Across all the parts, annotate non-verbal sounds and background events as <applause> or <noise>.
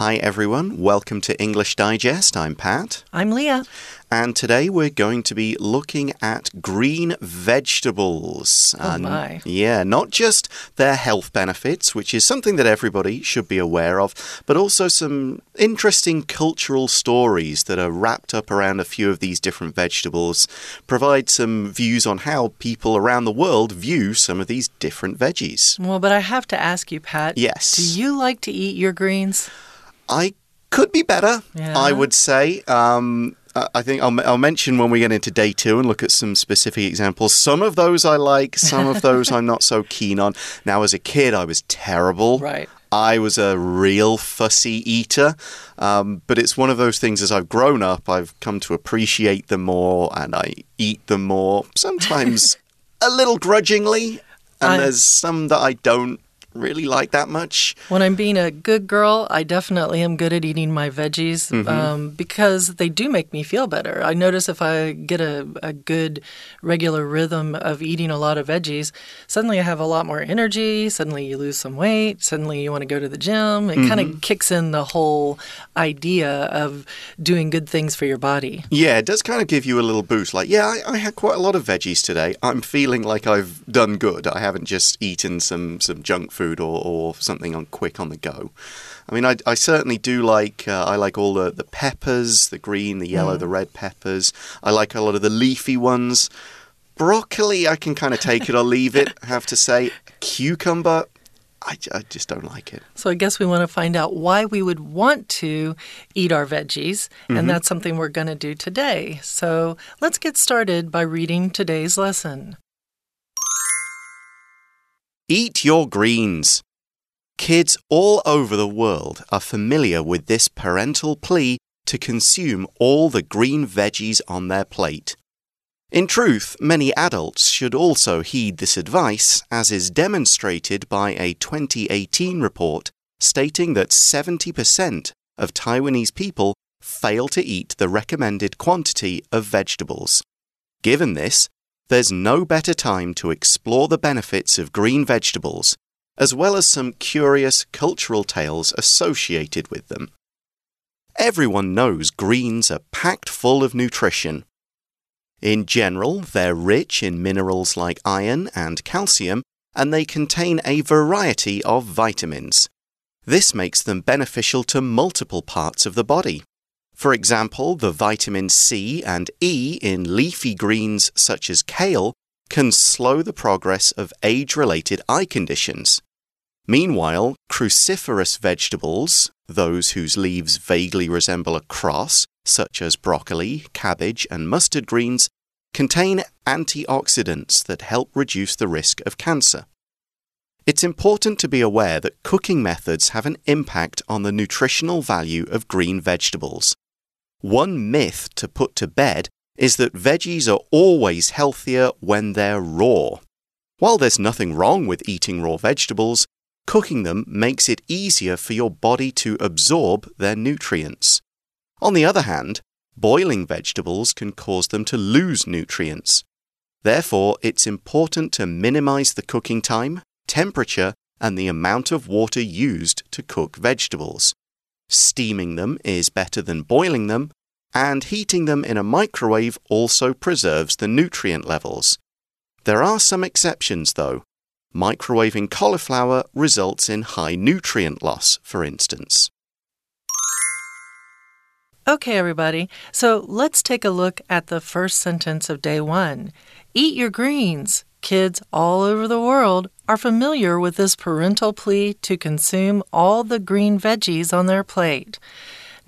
Hi, everyone. Welcome to English Digest. I'm Pat. I'm Leah. And today we're going to be looking at green vegetables. Oh, and my. Yeah, not just their health benefits, which is something that everybody should be aware of, but also some interesting cultural stories that are wrapped up around a few of these different vegetables, provide some views on how people around the world view some of these different veggies. Well, but I have to ask you, Pat. Yes. Do you like to eat your greens? I could be better, Yeah. I would say. Um, I think I'll, I'll mention when we get into day two and look at some specific examples. Some of those I like, some of those I'm not so keen on. Now, as a kid, I was terrible. Right. I was a real fussy eater, um, but it's one of those things as I've grown up, I've come to appreciate them more and I eat them more, sometimes <laughs> a little grudgingly, and I- there's some that I don't really like that much. When I'm being a good girl, I definitely am good at eating my veggies Mm-hmm. um, because they do make me feel better. I notice if I get a, a good regular rhythm of eating a lot of veggies, suddenly I have a lot more energy. Suddenly you lose some weight. Suddenly you want to go to the gym. It kind Mm-hmm. of kicks in the whole idea of doing good things for your body. Yeah, it does kind of give you a little boost. Like, yeah, I, I had quite a lot of veggies today. I'm feeling like I've done good. I haven't just eaten some some junk food or, or something on quick on the go. I mean, I, I certainly do like uh, I like all the the peppers, the green, the yellow, the red peppers. I like a lot of the leafy ones. Broccoli, I can kind of take it or leave it. I <laughs> have to say, cucumber, I, I just don't like it. So I guess we want to find out why we would want to eat our veggies, and that's something we're going to do today. So let's get started by reading today's lesson. Eat your greens. Kids all over the world are familiar with this parental plea to consume all the green veggies on their plate. In truth, many adults should also heed this advice, as is demonstrated by a 2018 report stating that 70% of Taiwanese people fail to eat the recommended quantity of vegetables. Given this, there's no better time to explore the benefits of green vegetables, as well as some curious cultural tales associated with them. Everyone knows greens are packed full of nutrition. In general, they're rich in minerals like iron and calcium, and they contain a variety of vitamins. This makes them beneficial to multiple parts of the body. For example, the vitamin C and E in leafy greens such as kale can slow the progress of age related eye conditions. Meanwhile, cruciferous vegetables, those whose leaves vaguely resemble a cross, such as broccoli, cabbage, and mustard greens, contain antioxidants that help reduce the risk of cancer. It's important to be aware that cooking methods have an impact on the nutritional value of green vegetables. One myth to put to bed is that veggies are always healthier when they're raw. While there's nothing wrong with eating raw vegetables, cooking them makes it easier for your body to absorb their nutrients. On the other hand, boiling vegetables can cause them to lose nutrients. Therefore, it's important to minimize the cooking time, temperature, and the amount of water used to cook vegetables. Steaming them is better than boiling them, and heating them in a microwave also preserves the nutrient levels. There are some exceptions, though. Microwaving cauliflower results in high nutrient loss, for instance. Okay, everybody. So let's take a look at the first sentence of day one. Eat your greens. Kids all over the world are familiar with this parental plea to consume all the green veggies on their plate.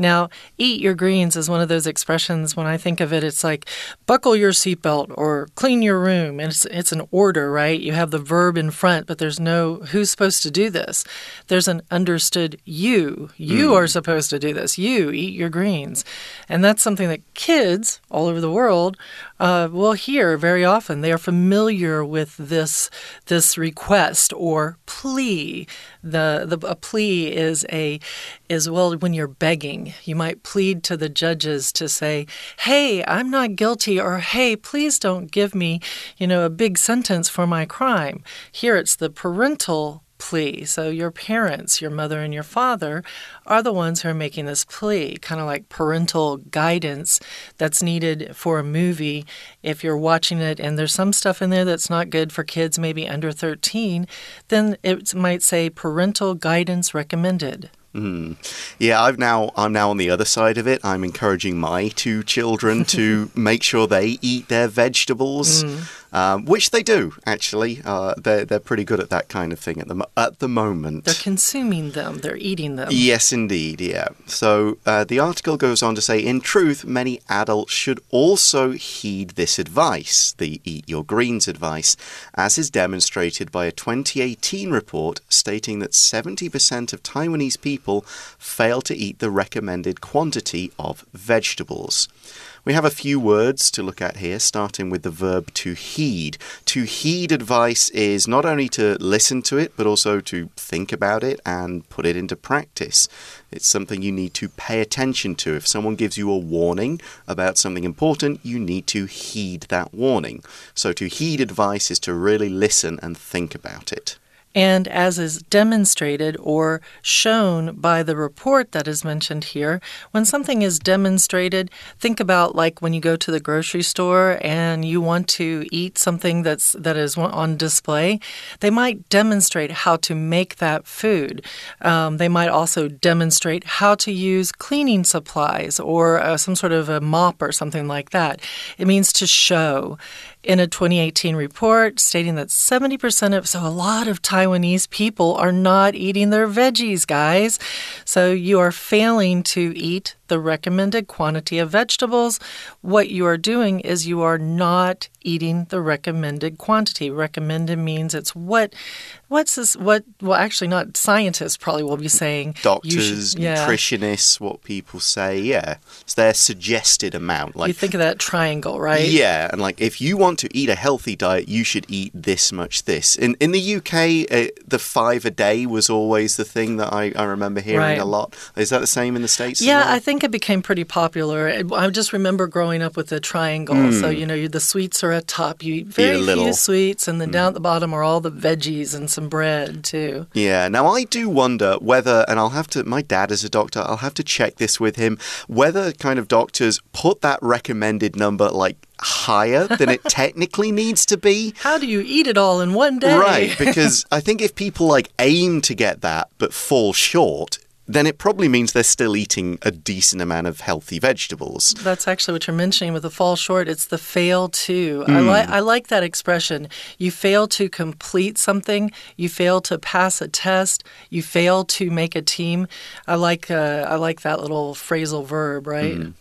Now, eat your greens is one of those expressions when I think of it, it's like buckle your seatbelt or clean your room. And it's, it's an order, right? You have the verb in front, but there's no who's supposed to do this. There's an understood you. You are supposed to do this. You eat your greens. And that's something that kids all over the world uh, will hear very often. They are familiar with this, this request or plea. The, the a plea is a is well when you're begging. You might plead to the judges to say, "Hey, I'm not guilty," or "Hey, please don't give me, you know, a big sentence for my crime." Here it's the parental plea. So your parents, your mother and your father, are the ones who are making this plea, kind of like parental guidance that's needed for a movie. If you're watching it and there's some stuff in there that's not good for kids, maybe under 13, then it might say parental guidance recommended. Mm. Yeah, I've now I'm now on the other side of it. I'm encouraging my two children to <laughs> make sure they eat their vegetables. Mm um, which they do actually. Uh, they're they're pretty good at that kind of thing at the at the moment. They're consuming them. They're eating them. Yes, indeed. Yeah. So uh, the article goes on to say, in truth, many adults should also heed this advice, the eat your greens advice, as is demonstrated by a 2018 report stating that 70% of Taiwanese people fail to eat the recommended quantity of vegetables. We have a few words to look at here, starting with the verb to heed. To heed advice is not only to listen to it, but also to think about it and put it into practice. It's something you need to pay attention to. If someone gives you a warning about something important, you need to heed that warning. So, to heed advice is to really listen and think about it. And as is demonstrated or shown by the report that is mentioned here, when something is demonstrated, think about like when you go to the grocery store and you want to eat something that's that is on display. They might demonstrate how to make that food. Um, they might also demonstrate how to use cleaning supplies or uh, some sort of a mop or something like that. It means to show in a 2018 report stating that 70% of, so a lot of Taiwanese people are not eating their veggies, guys. So you are failing to eat the recommended quantity of vegetables. What you are doing is you are not eating the recommended quantity. Recommended means it's what what's this what well actually not scientists probably will be saying doctors, should, yeah. nutritionists, what people say, yeah. It's their suggested amount. Like you think of that triangle, right? Yeah, and like if you want to eat a healthy diet, you should eat this much this. In in the UK, uh, the five a day was always the thing that I, I remember hearing right. a lot. Is that the same in the States? Yeah, well? I think it became pretty popular. I just remember growing up with the triangle. Mm. So, you know, the sweets are at top. You eat very eat few sweets, and then mm. down at the bottom are all the veggies and some bread, too. Yeah. Now, I do wonder whether, and I'll have to, my dad is a doctor, I'll have to check this with him, whether kind of doctors put that recommended number like higher than it <laughs> technically needs to be. How do you eat it all in one day? Right, <laughs> because I think if people like aim to get that but fall short, then it probably means they're still eating a decent amount of healthy vegetables. That's actually what you're mentioning with the fall short. It's the fail to. Mm. I, li I like that expression. You fail to complete something, you fail to pass a test, you fail to make a team. I like, uh, I like that little phrasal verb, right? Mm.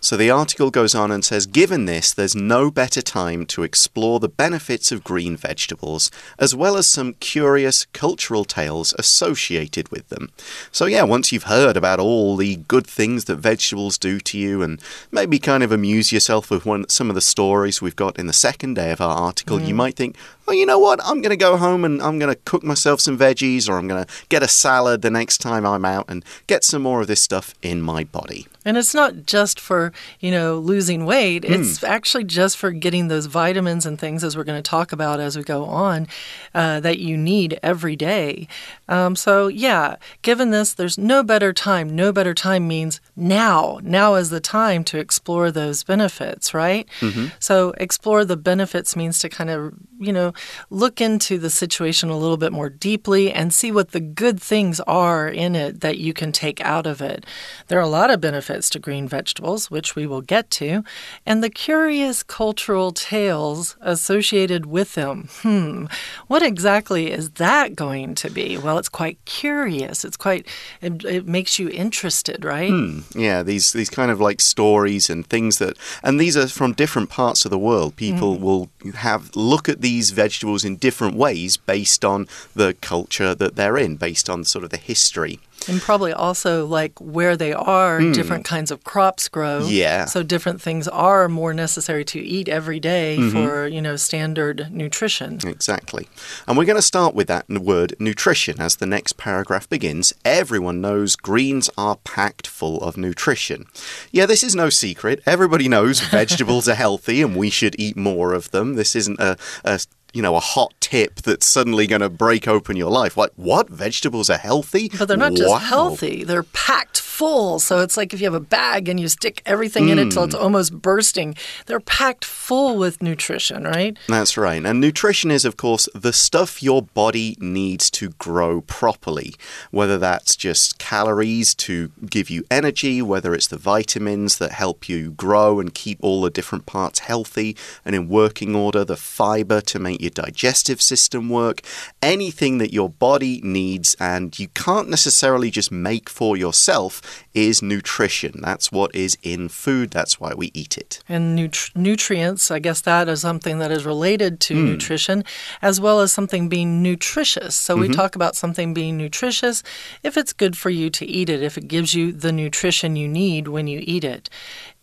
So the article goes on and says Given this, there's no better time to explore the benefits of green vegetables, as well as some curious cultural tales associated with them. So, yeah, once you've heard about all the good things that vegetables do to you, and maybe kind of amuse yourself with one, some of the stories we've got in the second day of our article, mm. you might think, well, you know what? I'm going to go home and I'm going to cook myself some veggies, or I'm going to get a salad the next time I'm out and get some more of this stuff in my body. And it's not just for, you know, losing weight. Mm. It's actually just for getting those vitamins and things, as we're going to talk about as we go on, uh, that you need every day. Um, so, yeah, given this, there's no better time. No better time means now. Now is the time to explore those benefits, right? Mm -hmm. So, explore the benefits means to kind of, you know, look into the situation a little bit more deeply and see what the good things are in it that you can take out of it. There are a lot of benefits to green vegetables, which we will get to, and the curious cultural tales associated with them. Hmm, what exactly is that going to be? Well, it's quite curious. It's quite, it, it makes you interested, right? Hmm, yeah, these, these kind of like stories and things that, and these are from different parts of the world. People mm. will have look at these vegetables in different ways based on the culture that they're in, based on sort of the history. And probably also like where they are, different kinds of crops grow. Hmm. Yeah. So different things are more necessary to eat every day Mm-hmm. for, you know, standard nutrition. Exactly. And we're going to start with that word nutrition as the next paragraph begins. Everyone knows greens are packed full of nutrition. Yeah, this is no secret. Everybody knows <laughs> vegetables are healthy and we should eat more of them. This isn't a, a you know, a hot tip that's suddenly going to break open your life. Like, what? Vegetables are healthy? But they're not just healthy, they're packed full. So it's like if you have a bag and you stick everything in it till it's Hmm. almost bursting, they're packed full with nutrition, right? That's right. And nutrition is, of course, the stuff your body needs to grow properly. Whether that's just calories to give you energy, whether it's the vitamins that help you grow and keep all the different parts healthy and in working order, the fiber to make your digestive system work, anything that your body needs and you can't necessarily just make for yourself is nutrition. That's what is in food. That's why we eat it. And nutri- nutrients, I guess that is something that is related to hmm. nutrition, as well as something being nutritious. So we mm-hmm. talk about something being nutritious if it's good for you to eat it, if it gives you the nutrition you need when you eat it.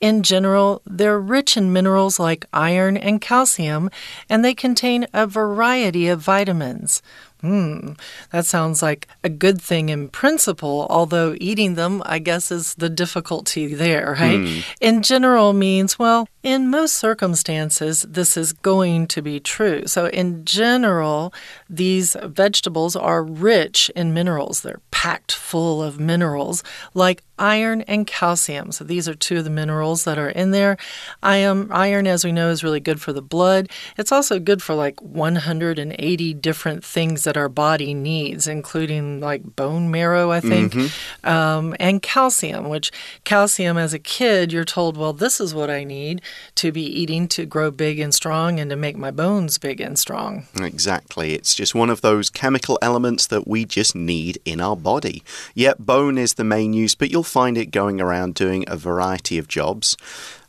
In general, they're rich in minerals like iron and calcium, and they contain a variety of vitamins. Hmm, that sounds like a good thing in principle, although eating them, I guess, is the difficulty there, right? In general means, well, in most circumstances, this is going to be true. So, in general, these vegetables are rich in minerals. They're packed full of minerals like iron and calcium. So, these are two of the minerals that are in there. Iron, as we know, is really good for the blood. It's also good for like 180 different things that our body needs, including like bone marrow, I think, um, and calcium, which calcium as a kid, you're told, well, this is what I need to be eating to grow big and strong and to make my bones big and strong. Exactly. It's just one of those chemical elements that we just need in our body. Yet, bone is the main use, but you'll find it going around doing a variety of jobs.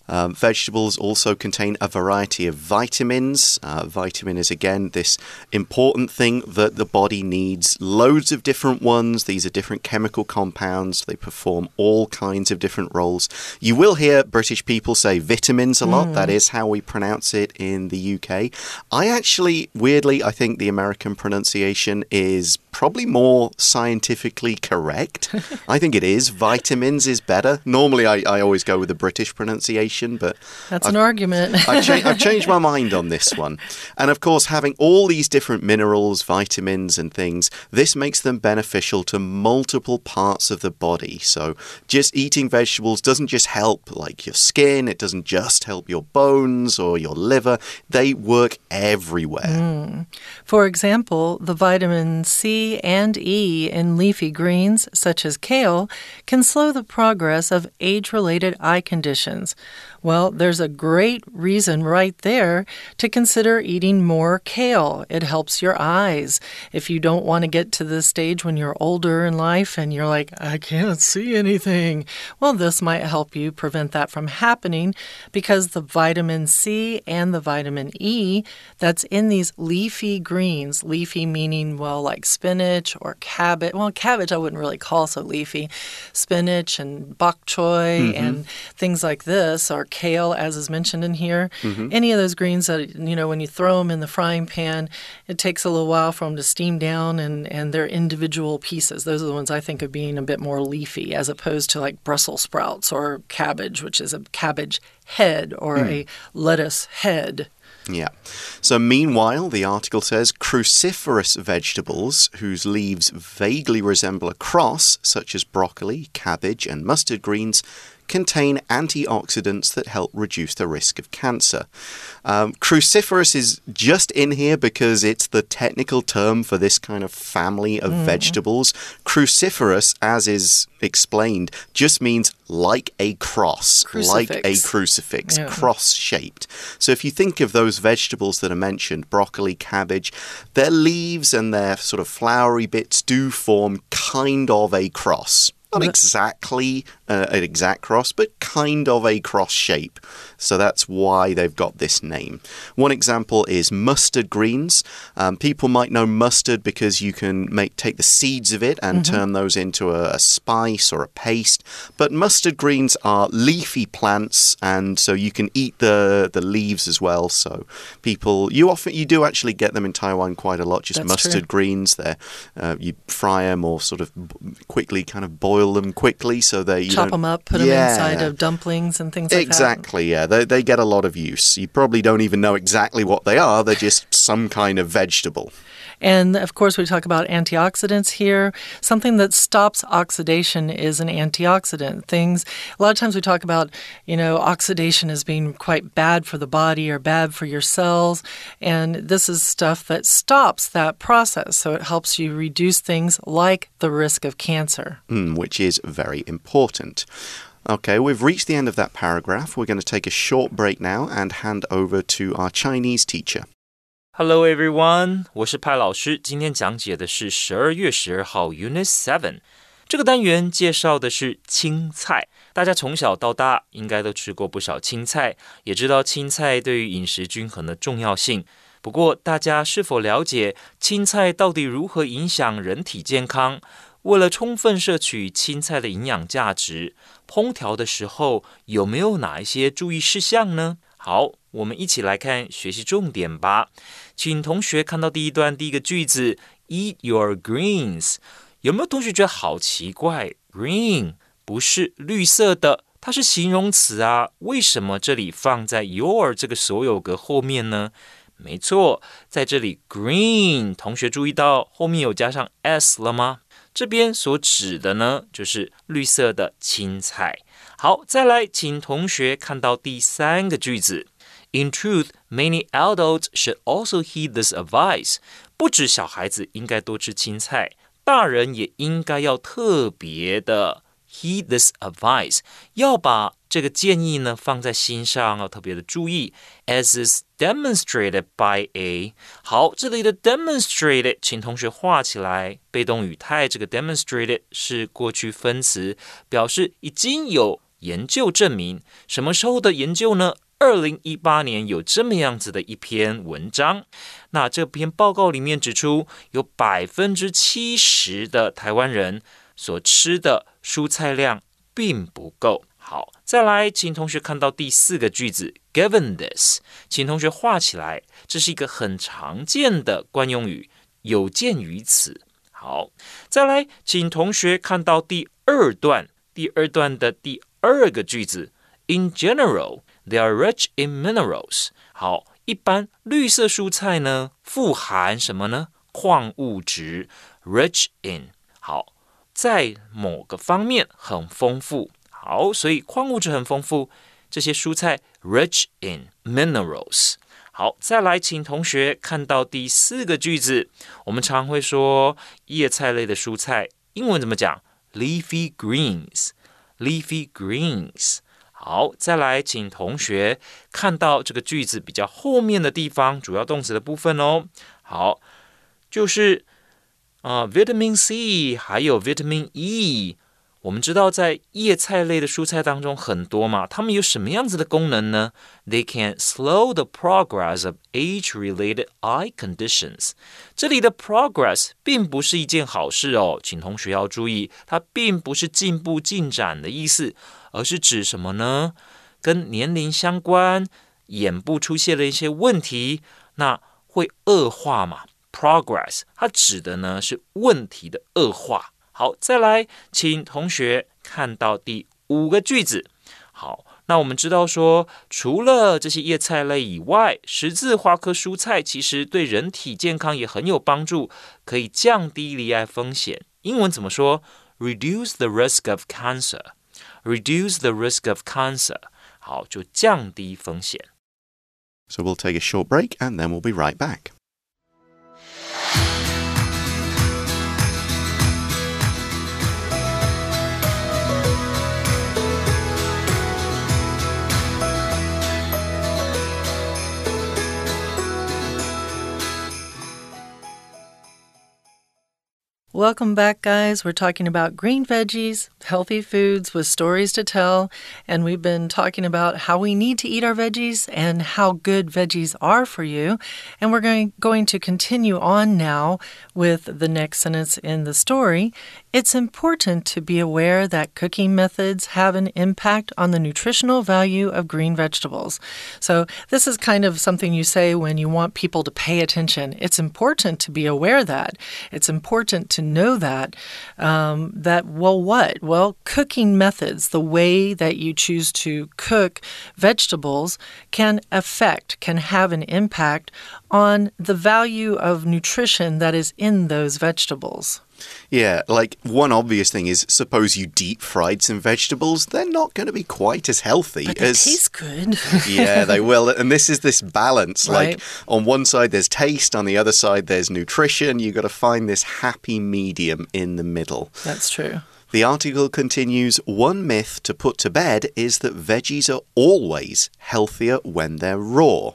Um, vegetables also contain a variety of vitamins. Uh, vitamin is again this important thing that the body needs. Loads of different ones. These are different chemical compounds. They perform all kinds of different roles. You will hear British people say vitamins a lot. That is how we pronounce it in the UK. I actually, weirdly, I think the American pronunciation is probably more scientifically correct. <laughs> I think it is. Vitamins is better. Normally, I, I always go with the British pronunciation, but That's an argument. <laughs> I've, cha- I've changed my mind on this one. And of course, having all these different minerals, vitamins, and things, this makes them beneficial to multiple parts of the body. So, just eating vegetables doesn't just help like your skin, it doesn't just help your bones or your liver, they work everywhere. Hmm. For example, the vitamin C and E in leafy greens, such as kale, can slow the progress of age related eye conditions. Well, there's a great reason right there to consider eating more kale. It helps your eyes. If you don't want to get to the stage when you're older in life and you're like, I can't see anything, well, this might help you prevent that from happening because the vitamin C and the vitamin E that's in these leafy greens, leafy meaning, well, like spinach or cabbage. Well, cabbage I wouldn't really call so leafy. Spinach and bok choy mm-hmm. and things like this, or kale, as is mentioned in here. Mm-hmm. Any of those greens that, you know, when you throw them in the frying pan, it takes a little while for them to steam down and, and they're individual pieces. Those are the ones I think of being a bit more leafy as opposed to like Brussels sprouts or cabbage, which is a cabbage head or hmm. a lettuce head. Yeah. So, meanwhile, the article says cruciferous vegetables whose leaves vaguely resemble a cross, such as broccoli, cabbage, and mustard greens, contain antioxidants that help reduce the risk of cancer. Um, cruciferous is just in here because it's the technical term for this kind of family of vegetables. Cruciferous, as is explained, just means like a cross, like a Crucifix. crucifix, Yeah. cross shaped. So if you think of those vegetables that are mentioned, broccoli, cabbage, their leaves and their sort of flowery bits do form kind of a cross. Not exactly uh, an exact cross, but kind of a cross shape. So that's why they've got this name. One example is mustard greens. Um, people might know mustard because you can make take the seeds of it and mm -hmm. turn those into a, a spice or a paste. But mustard greens are leafy plants, and so you can eat the the leaves as well. So people, you often you do actually get them in Taiwan quite a lot. Just That's mustard true. greens. There, uh, you fry them or sort of quickly kind of boil them quickly so they chop them up, put yeah. them inside of dumplings and things like exactly, that. Exactly. Yeah, they they get a lot of use. You probably don't even know exactly what they are. They're just some kind of vegetable. And of course, we talk about antioxidants here. Something that stops oxidation is an antioxidant. Things, a lot of times we talk about, you know, oxidation as being quite bad for the body or bad for your cells. And this is stuff that stops that process. So it helps you reduce things like the risk of cancer, mm, which is very important. Okay, we've reached the end of that paragraph. We're going to take a short break now and hand over to our Chinese teacher. Hello everyone，我是派老师。今天讲解的是十二月十二号 Unit Seven 这个单元，介绍的是青菜。大家从小到大应该都吃过不少青菜，也知道青菜对于饮食均衡的重要性。不过，大家是否了解青菜到底如何影响人体健康？为了充分摄取青菜的营养价值，烹调的时候有没有哪一些注意事项呢？好，我们一起来看学习重点吧。请同学看到第一段第一个句子，Eat your greens。有没有同学觉得好奇怪？Green 不是绿色的，它是形容词啊，为什么这里放在 your 这个所有格后面呢？没错，在这里 green，同学注意到后面有加上 s 了吗？这边所指的呢，就是绿色的青菜。好，再来，请同学看到第三个句子。In truth, many adults should also heed this advice. 不止小孩子应该多吃青菜，大人也应该要特别的 heed this advice，要把这个建议呢放在心上，要特别的注意。As is demonstrated by a，好，这里的 demonstrated，请同学画起来。被动语态这个 demonstrated 是过去分词，表示已经有。研究证明，什么时候的研究呢？ 二零一八年有这么样子的一篇文章。那这篇报告里面指出，有百分之七十的台湾人所吃的蔬菜量并不够。好，再来，请同学看到第四个句子，Given this，请同学画起来。这是一个很常见的惯用语，有鉴于此。好，再来，请同学看到第二段，第二段的第。二个句子，In general, they are rich in minerals。好，一般绿色蔬菜呢，富含什么呢？矿物质，rich in。好，在某个方面很丰富。好，所以矿物质很丰富，这些蔬菜 rich in minerals。好，再来，请同学看到第四个句子。我们常会说叶菜类的蔬菜，英文怎么讲？Leafy greens。leafy greens。好，再来，请同学看到这个句子比较后面的地方，主要动词的部分哦。好，就是啊，vitamin C 还有 vitamin E。我们知道，在叶菜类的蔬菜当中很多嘛，它们有什么样子的功能呢？They can slow the progress of age-related eye conditions。这里的 progress 并不是一件好事哦，请同学要注意，它并不是进步、进展的意思，而是指什么呢？跟年龄相关，眼部出现了一些问题，那会恶化嘛？Progress 它指的呢是问题的恶化。好，再来，请同学看到第五个句子。好，那我们知道说，除了这些叶菜类以外，十字花科蔬菜其实对人体健康也很有帮助，可以降低罹癌风险。英文怎么说？Reduce the risk of cancer. Reduce the risk of cancer. 好，就降低风险。So we'll take a short break and then we'll be right back. Welcome back, guys. We're talking about green veggies, healthy foods with stories to tell, and we've been talking about how we need to eat our veggies and how good veggies are for you. And we're going, going to continue on now with the next sentence in the story. It's important to be aware that cooking methods have an impact on the nutritional value of green vegetables. So, this is kind of something you say when you want people to pay attention. It's important to be aware that. It's important to know that. Um, that, well, what? Well, cooking methods, the way that you choose to cook vegetables, can affect, can have an impact on the value of nutrition that is in those vegetables. Yeah, like one obvious thing is suppose you deep fried some vegetables, they're not going to be quite as healthy but they as taste good. <laughs> yeah, they will. And this is this balance. Right. Like on one side there's taste, on the other side there's nutrition. You've got to find this happy medium in the middle. That's true. The article continues One myth to put to bed is that veggies are always healthier when they're raw.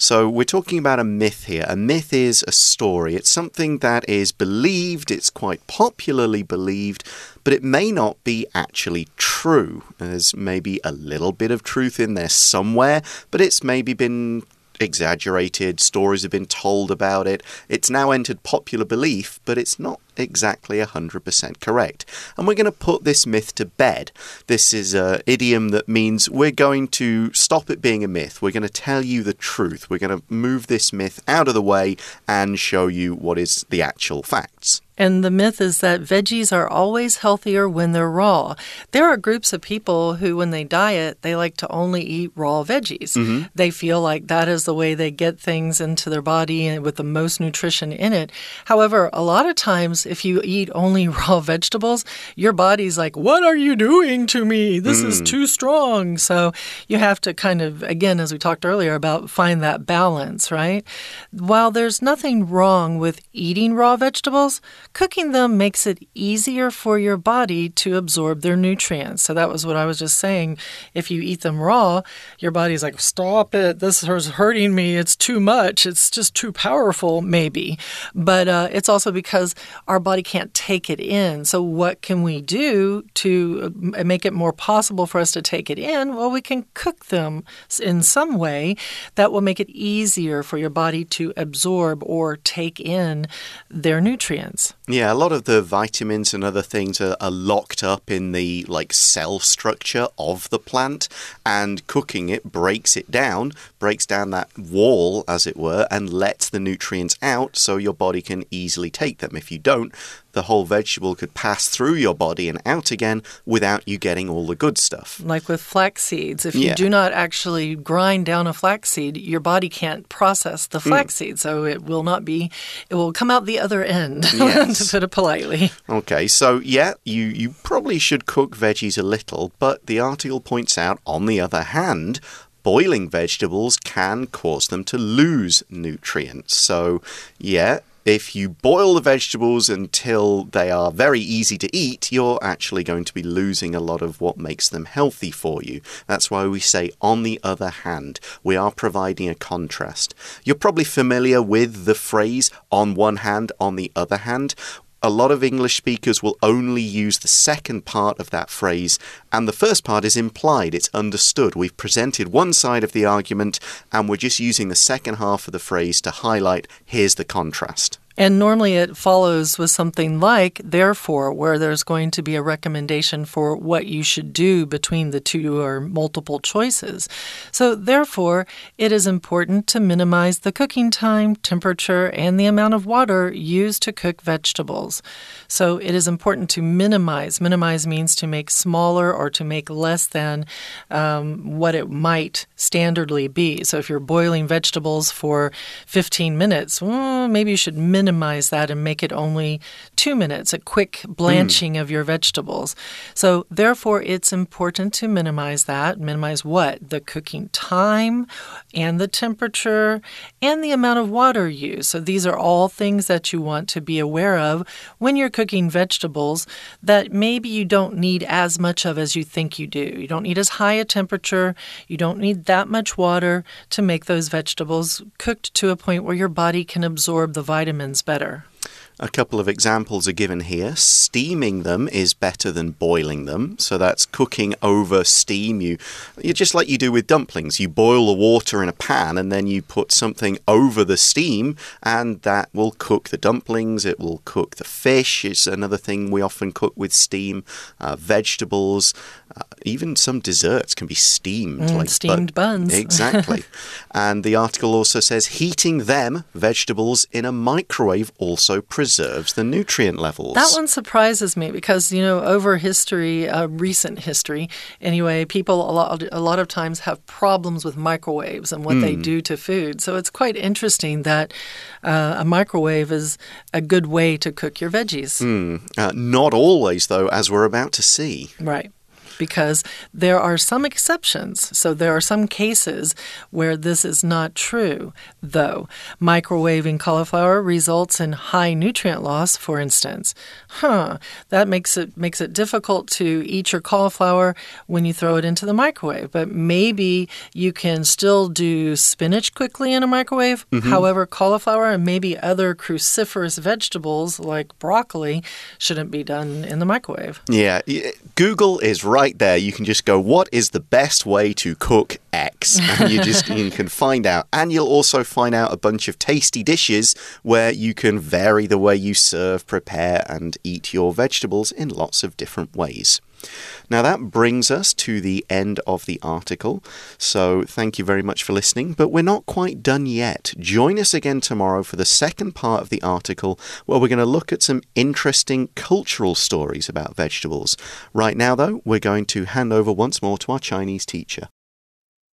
So, we're talking about a myth here. A myth is a story, it's something that is believed, it's quite popularly believed, but it may not be actually true. There's maybe a little bit of truth in there somewhere, but it's maybe been exaggerated, stories have been told about it. It's now entered popular belief, but it's not exactly 100% correct. And we're going to put this myth to bed. This is an idiom that means we're going to stop it being a myth. We're going to tell you the truth. We're going to move this myth out of the way and show you what is the actual facts. And the myth is that veggies are always healthier when they're raw. There are groups of people who, when they diet, they like to only eat raw veggies. Mm -hmm. They feel like that is the way they get things into their body and with the most nutrition in it. However, a lot of times, if you eat only <laughs> raw vegetables, your body's like, What are you doing to me? This mm. is too strong. So you have to kind of, again, as we talked earlier about, find that balance, right? While there's nothing wrong with eating raw vegetables, Cooking them makes it easier for your body to absorb their nutrients. So that was what I was just saying. If you eat them raw, your body's like, stop it. This is hurting me. It's too much. It's just too powerful, maybe. But uh, it's also because our body can't take it in. So, what can we do to uh, make it more possible for us to take it in? Well, we can cook them in some way that will make it easier for your body to absorb or take in their nutrients. Yeah, a lot of the vitamins and other things are, are, locked up in the like cell structure of the plant, and cooking it breaks it down, breaks down that wall, as it were, and lets the nutrients out so your body can easily take them. If you don't, the whole vegetable could pass through your body and out again without you getting all the good stuff. Like with flax seeds, if you yeah. do not actually grind down a flax seed, your body can't process the flax mm. seed, so it will not be, it will come out the other end, <laughs> yes. to put it politely. Okay, so yeah, you, you probably should cook veggies a little, but the article points out, on the other hand, boiling vegetables can cause them to lose nutrients. So, yeah, if you boil the vegetables until they are very easy to eat, you're actually going to be losing a lot of what makes them healthy for you. That's why we say, on the other hand, we are providing a contrast. You're probably familiar with the phrase, on one hand, on the other hand a lot of English speakers will only use the second part of that phrase, and the first part is implied, it's understood. We've presented one side of the argument, and we're just using the second half of the phrase to highlight here's the contrast. And normally it follows with something like, therefore, where there's going to be a recommendation for what you should do between the two or multiple choices. So, therefore, it is important to minimize the cooking time, temperature, and the amount of water used to cook vegetables. So, it is important to minimize. Minimize means to make smaller or to make less than um, what it might standardly be. So, if you're boiling vegetables for 15 minutes, well, maybe you should minimize minimize that and make it only two minutes, a quick blanching mm. of your vegetables. So, therefore, it's important to minimize that. Minimize what? The cooking time and the temperature and the amount of water used. So, these are all things that you want to be aware of when you're cooking vegetables that maybe you don't need as much of as you think you do. You don't need as high a temperature, you don't need that much water to make those vegetables cooked to a point where your body can absorb the vitamins better. A couple of examples are given here. Steaming them is better than boiling them. So that's cooking over steam. You, you just like you do with dumplings. You boil the water in a pan and then you put something over the steam, and that will cook the dumplings. It will cook the fish. It's another thing we often cook with steam. Uh, vegetables, even some desserts can be steamed, mm, like steamed buns. <laughs> Exactly. and the article also says heating them, vegetables, in a microwave also preserves the nutrient levels. That one surprises me because, you know, over history, uh, recent history, anyway, people a lot, a lot of times have problems with microwaves and what mm. they hmm. do to food. So it's quite interesting that uh, a microwave is a good way to cook your veggies. Mm. Uh, not always, though, as we're about to see. Right because there are some exceptions. So there are some cases where this is not true, though. Microwaving cauliflower results in high nutrient loss, for instance. Huh, that makes it makes it difficult to eat your cauliflower when you throw it into the microwave. But maybe you can still do spinach quickly in a microwave. Mm -hmm. However, cauliflower and maybe other cruciferous vegetables like broccoli shouldn't be done in the microwave. Yeah, Google is right right there, you can just go, what is the best way to cook X? And you just <laughs> you can find out. And you'll also find out a bunch of tasty dishes where you can vary the way you serve, prepare, and eat your vegetables in lots of different ways. Now, that brings us to the end of the article. So, thank you very much for listening. But we're not quite done yet. Join us again tomorrow for the second part of the article, where we're going to look at some interesting cultural stories about vegetables. Right now, though, we're going to hand over once more to our Chinese teacher.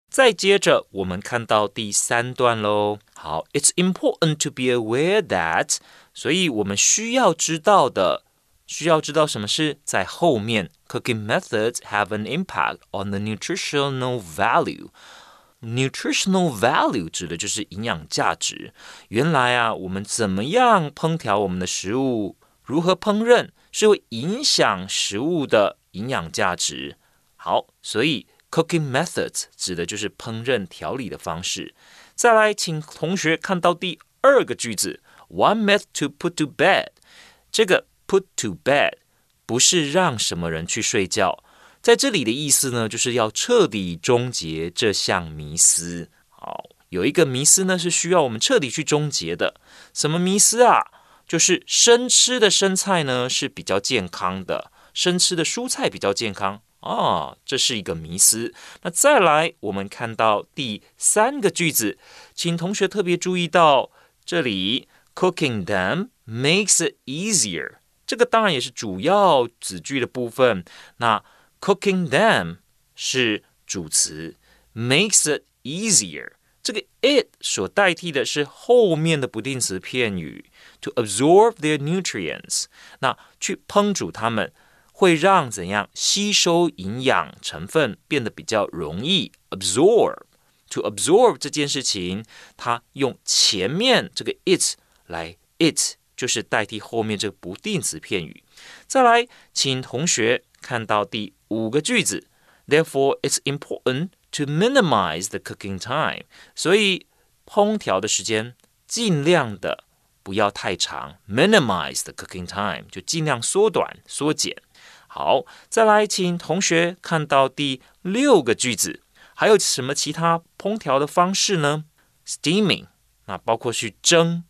再接着，我们看到第三段喽。好，It's important to be aware that，所以我们需要知道的 需要知道什么是在后面。Cooking methods have an impact on the nutritional value. Nutritional value 指的就是营养价值。原来啊，我们怎么样烹调我们的食物，如何烹饪，是会影响食物的营养价值。好，所以 cooking methods 指的就是烹饪调理的方式。再来，请同学看到第二个句子：One myth to put to bed。这个 put to bed 不是让什么人去睡觉，在这里的意思呢，就是要彻底终结这项迷思。好，有一个迷思呢是需要我们彻底去终结的。什么迷思啊？就是生吃的生菜呢是比较健康的，生吃的蔬菜比较健康啊，这是一个迷思。那再来，我们看到第三个句子，请同学特别注意到这里，cooking them makes it easier。这个当然也是主要子句的部分。那 cooking them 是主词，makes it easier。这个 it 所代替的是后面的不定词片语，to absorb their nutrients。那去烹煮它们，会让怎样吸收营养成分变得比较容易。absorb to absorb 这件事情，它用前面这个 it 来 it。就是代替后面这个不定词片语。再来，请同学看到第五个句子，Therefore, it's important to minimize the cooking time。所以，烹调的时间尽量的不要太长，minimize the cooking time 就尽量缩短、缩减。好，再来，请同学看到第六个句子，还有什么其他烹调的方式呢？Steaming，那包括去蒸。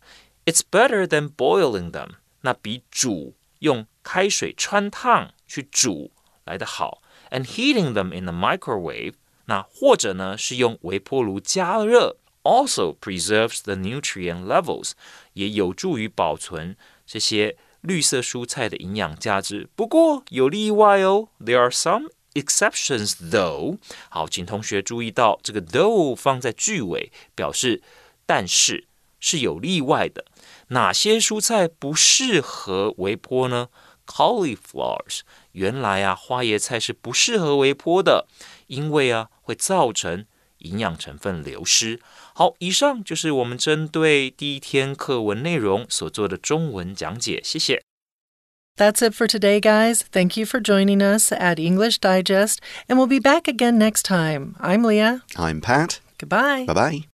It's better than boiling them。那比煮用开水穿烫去煮来的好。And heating them in the microwave，那或者呢是用微波炉加热，also preserves the nutrient levels，也有助于保存这些绿色蔬菜的营养价值。不过有例外哦，There are some exceptions though。好，请同学注意到这个 though 放在句尾，表示但是。是有例外的。 哪些蔬菜不适合微波呢？Cauliflowers，原来啊，花椰菜是不适合微波的，因为啊，会造成营养成分流失。好，以上就是我们针对第一天课文内容所做的中文讲解。谢谢。That's it for today, guys. Thank you for joining us at English Digest, and we'll be back again next time. I'm Leah. I'm Pat. Goodbye. Bye bye.